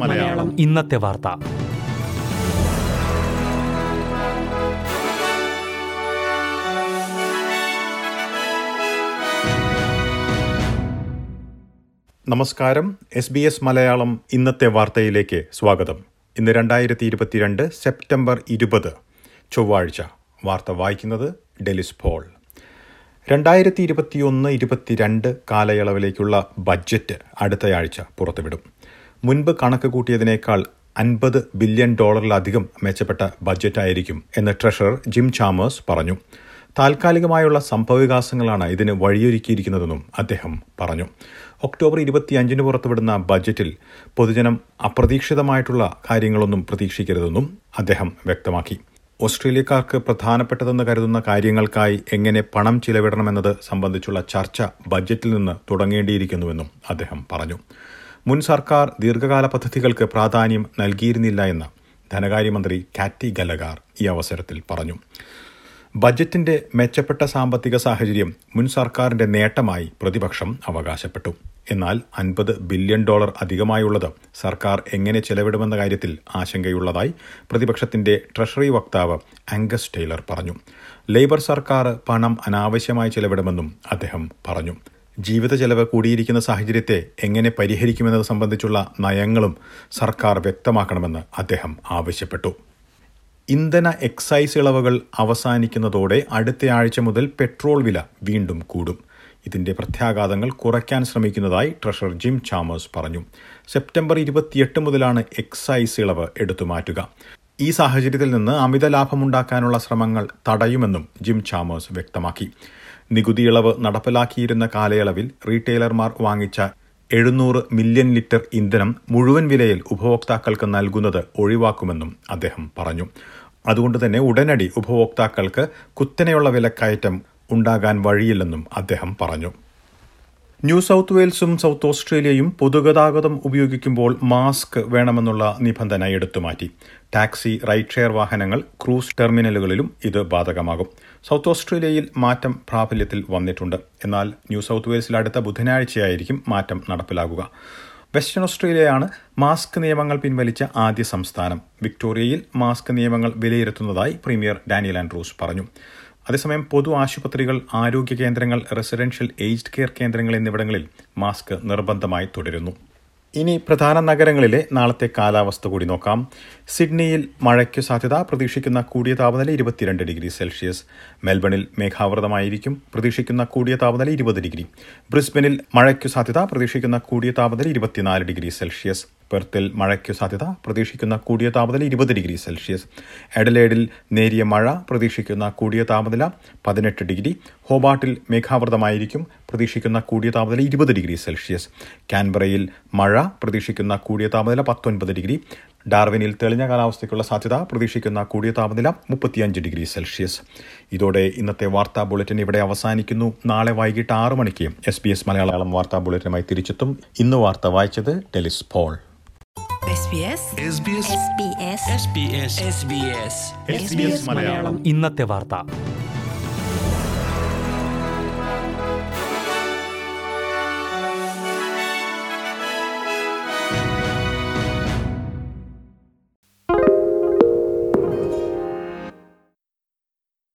മലയാളം. ഇന്നത്തെ വാർത്ത. നമസ്കാരം. എസ് ബി എസ് മലയാളം ഇന്നത്തെ വാർത്തയിലേക്ക് സ്വാഗതം. ഇന്ന് രണ്ടായിരത്തി ഇരുപത്തിരണ്ട് സെപ്റ്റംബർ ഇരുപത്. ചൊവ്വാഴ്ച. വാർത്ത വായിക്കുന്നത് ഡെലിസ് പോൾ. രണ്ടായിരത്തി ഇരുപത്തിയൊന്ന് ഇരുപത്തിരണ്ട് കാലയളവിലേക്കുള്ള ബഡ്ജറ്റ് അടുത്തയാഴ്ച പുറത്തുവിടും. മുൻപ് കണക്ക് കൂട്ടിയതിനേക്കാൾ അൻപത് ബില്യൺ ഡോളറിലധികം മെച്ചപ്പെട്ട ബജറ്റായിരിക്കും എന്ന് ട്രഷറർ ജിം ചാമേഴ്സ് പറഞ്ഞു. താൽക്കാലികമായുള്ള സംഭവവികാസങ്ങളാണ് ഇതിന് വഴിയൊരുക്കിയിരിക്കുന്നതെന്നും അദ്ദേഹം പറഞ്ഞു. ഒക്ടോബർ ഇരുപത്തിയഞ്ചിന് പുറത്തുവിടുന്ന ബജറ്റിൽ പൊതുജനം അപ്രതീക്ഷിതമായിട്ടുള്ള കാര്യങ്ങളൊന്നും പ്രതീക്ഷിക്കരുതെന്നും അദ്ദേഹം വ്യക്തമാക്കി. ഓസ്ട്രേലിയക്കാർക്ക് പ്രധാനപ്പെട്ടതെന്ന് കരുതുന്ന കാര്യങ്ങൾക്കായി എങ്ങനെ പണം ചിലവിടണമെന്നത് സംബന്ധിച്ചുള്ള ചർച്ച ബജറ്റിൽ നിന്ന് തുടങ്ങേണ്ടിയിരിക്കുന്നുവെന്നും അദ്ദേഹം പറഞ്ഞു. മുൻ സർക്കാർ ദീർഘകാല പദ്ധതികൾക്ക് പ്രാധാന്യം നൽകിയിരുന്നില്ല എന്ന് ധനകാര്യമന്ത്രി കാറ്റി ഗലഗാർ ഈ അവസരത്തിൽ പറഞ്ഞു. ബജറ്റിന്റെ മെച്ചപ്പെട്ട സാമ്പത്തിക സാഹചര്യം മുൻ സർക്കാരിന്റെ നേട്ടമായി പ്രതിപക്ഷം അവകാശപ്പെട്ടു. എന്നാൽ അൻപത് ബില്യൺ ഡോളർ അധികമായുള്ളത് സർക്കാർ എങ്ങനെ ചെലവിടുമെന്ന കാര്യത്തിൽ ആശങ്കയുള്ളതായി പ്രതിപക്ഷത്തിന്റെ ട്രഷറി വക്താവ് അംഗസ് ടൈലർ പറഞ്ഞു. ലേബർ സർക്കാർ പണം അനാവശ്യമായി ചെലവിടുമെന്നും അദ്ദേഹം പറഞ്ഞു. ജീവിത ചെലവ് കൂടിയിരിക്കുന്ന സാഹചര്യത്തെ എങ്ങനെ പരിഹരിക്കുമെന്നത് സംബന്ധിച്ചുള്ള നയങ്ങളും സർക്കാർ വ്യക്തമാക്കണമെന്ന് അദ്ദേഹം ആവശ്യപ്പെട്ടു. ഇന്ധന എക്സൈസ് ഇളവുകൾ അവസാനിക്കുന്നതോടെ അടുത്ത ആഴ്ച മുതൽ പെട്രോൾ വില വീണ്ടും കൂടും. ഇതിന്റെ പ്രത്യാഘാതങ്ങൾ കുറയ്ക്കാൻ ശ്രമിക്കുന്നതായി ട്രഷറർ ജിം ചാമേഴ്സ് പറഞ്ഞു. സെപ്റ്റംബർ ഇരുപത്തിയെട്ട് മുതലാണ് എക്സൈസ് ഇളവ് എടുത്തുമാറ്റുക ഈ സാഹചര്യത്തിൽ നിന്ന് അമിത ലാഭമുണ്ടാക്കാനുള്ള ശ്രമങ്ങൾ തടയുമെന്നും ജിം ചാമേഴ്സ് വ്യക്തമാക്കി. നികുതി ഇളവ് നടപ്പിലാക്കിയിരുന്ന കാലയളവിൽ റീറ്റെയിലർമാർ വാങ്ങിച്ച എഴുന്നൂറ് മില്യൺ ലിറ്റർ ഇന്ധനം മുഴുവൻ വിലയിൽ ഉപഭോക്താക്കൾക്ക് നൽകുന്നത് ഒഴിവാക്കുമെന്നും അദ്ദേഹം പറഞ്ഞു. അതുകൊണ്ട് തന്നെ ഉടനടി ഉപഭോക്താക്കൾക്ക് കുത്തനെയുള്ള വിലക്കയറ്റം ഉണ്ടാകാൻ വഴിയില്ലെന്നും അദ്ദേഹം പറഞ്ഞു. ന്യൂ സൗത്ത് വെയിൽസും സൗത്ത് ഓസ്ട്രേലിയയും പൊതുഗതാഗതം ഉപയോഗിക്കുമ്പോൾ മാസ്ക് വേണമെന്നുള്ള നിബന്ധന എടുത്തുമാറ്റി ടാക്സി റൈഡ് ഷെയർ വാഹനങ്ങൾ ക്രൂസ് ടെർമിനലുകളിലും ഇത് ബാധകമാകും. സൗത്ത് ഓസ്ട്രേലിയയിൽ മാറ്റം പ്രാബല്യത്തിൽ വന്നിട്ടുണ്ട്. എന്നാൽ ന്യൂ സൗത്ത് വെയിൽസിൽ അടുത്ത ബുധനാഴ്ചയായിരിക്കും മാറ്റം നടപ്പിലാകുക. വെസ്റ്റേൺ ഓസ്ട്രേലിയയാണ് മാസ്ക് നിയമങ്ങൾ പിൻവലിച്ച ആദ്യ സംസ്ഥാനം. വിക്ടോറിയയിൽ മാസ്ക് നിയമങ്ങൾ വിലയിരുത്തുന്നതായി പ്രീമിയർ ഡാനിയൽ ആൻഡ്രൂസ് പറഞ്ഞു. അതേസമയം പൊതു ആശുപത്രികൾ ആരോഗ്യ കേന്ദ്രങ്ങൾ റെസിഡൻഷ്യൽ ഏജ്ഡ് കെയർ കേന്ദ്രങ്ങൾ എന്നിവിടങ്ങളിൽ മാസ്ക് നിർബന്ധമായി തുടരുന്നു. ഇനി പ്രധാന നഗരങ്ങളിലെ നാളത്തെ കാലാവസ്ഥ കൂടി നോക്കാം. സിഡ്നിയിൽ മഴയ്ക്ക് സാധ്യത പ്രതീക്ഷിക്കുന്ന കൂടിയ താപനില ഇരുപത്തിരണ്ട് ഡിഗ്രി സെൽഷ്യസ്. മെൽബണിൽ മേഘാവൃതമായിരിക്കും പ്രതീക്ഷിക്കുന്ന കൂടിയ താപനില ഇരുപത് ഡിഗ്രി. ബ്രിസ്ബനിൽ മഴയ്ക്ക് സാധ്യത പ്രതീക്ഷിക്കുന്ന കൂടിയ താപനില ഇരുപത്തിനാല് ഡിഗ്രി സെൽഷ്യസ്. പെർത്തിൽ മഴയ്ക്ക് സാധ്യത. പ്രതീക്ഷിക്കുന്ന കൂടിയ താപനില ഇരുപത് ഡിഗ്രി സെൽഷ്യസ്. എഡലേഡിൽ നേരിയ മഴ. പ്രതീക്ഷിക്കുന്ന കൂടിയ താപനില പതിനെട്ട് ഡിഗ്രി. ഹോബാട്ടിൽ മേഘാവൃതമായിരിക്കും. പ്രതീക്ഷിക്കുന്ന കൂടിയ താപനില ഇരുപത് ഡിഗ്രി സെൽഷ്യസ്. കാൻബറയിൽ മഴ പ്രതീക്ഷിക്കുന്ന കൂടിയ താപനില പത്തൊൻപത് ഡിഗ്രി. ഡാർവിനിൽ തെളിഞ്ഞ കാലാവസ്ഥയ്ക്കുള്ള സാധ്യത പ്രതീക്ഷിക്കുന്ന കൂടിയ താപനില മുപ്പത്തിയഞ്ച് ഡിഗ്രി സെൽഷ്യസ്. ഇതോടെ ഇന്നത്തെ വാർത്താ ബുള്ളറ്റിൻ ഇവിടെ അവസാനിക്കുന്നു. നാളെ വൈകിട്ട് ആറ് മണിക്ക് എസ് ബി എസ് മലയാളം വാർത്താ ബുള്ളറ്റിനുമായി തിരിച്ചെത്തും. ഇന്ന് വാർത്ത വായിച്ചത് ടെലിസ് പോൾ. ഇന്നത്തെ വാർത്ത.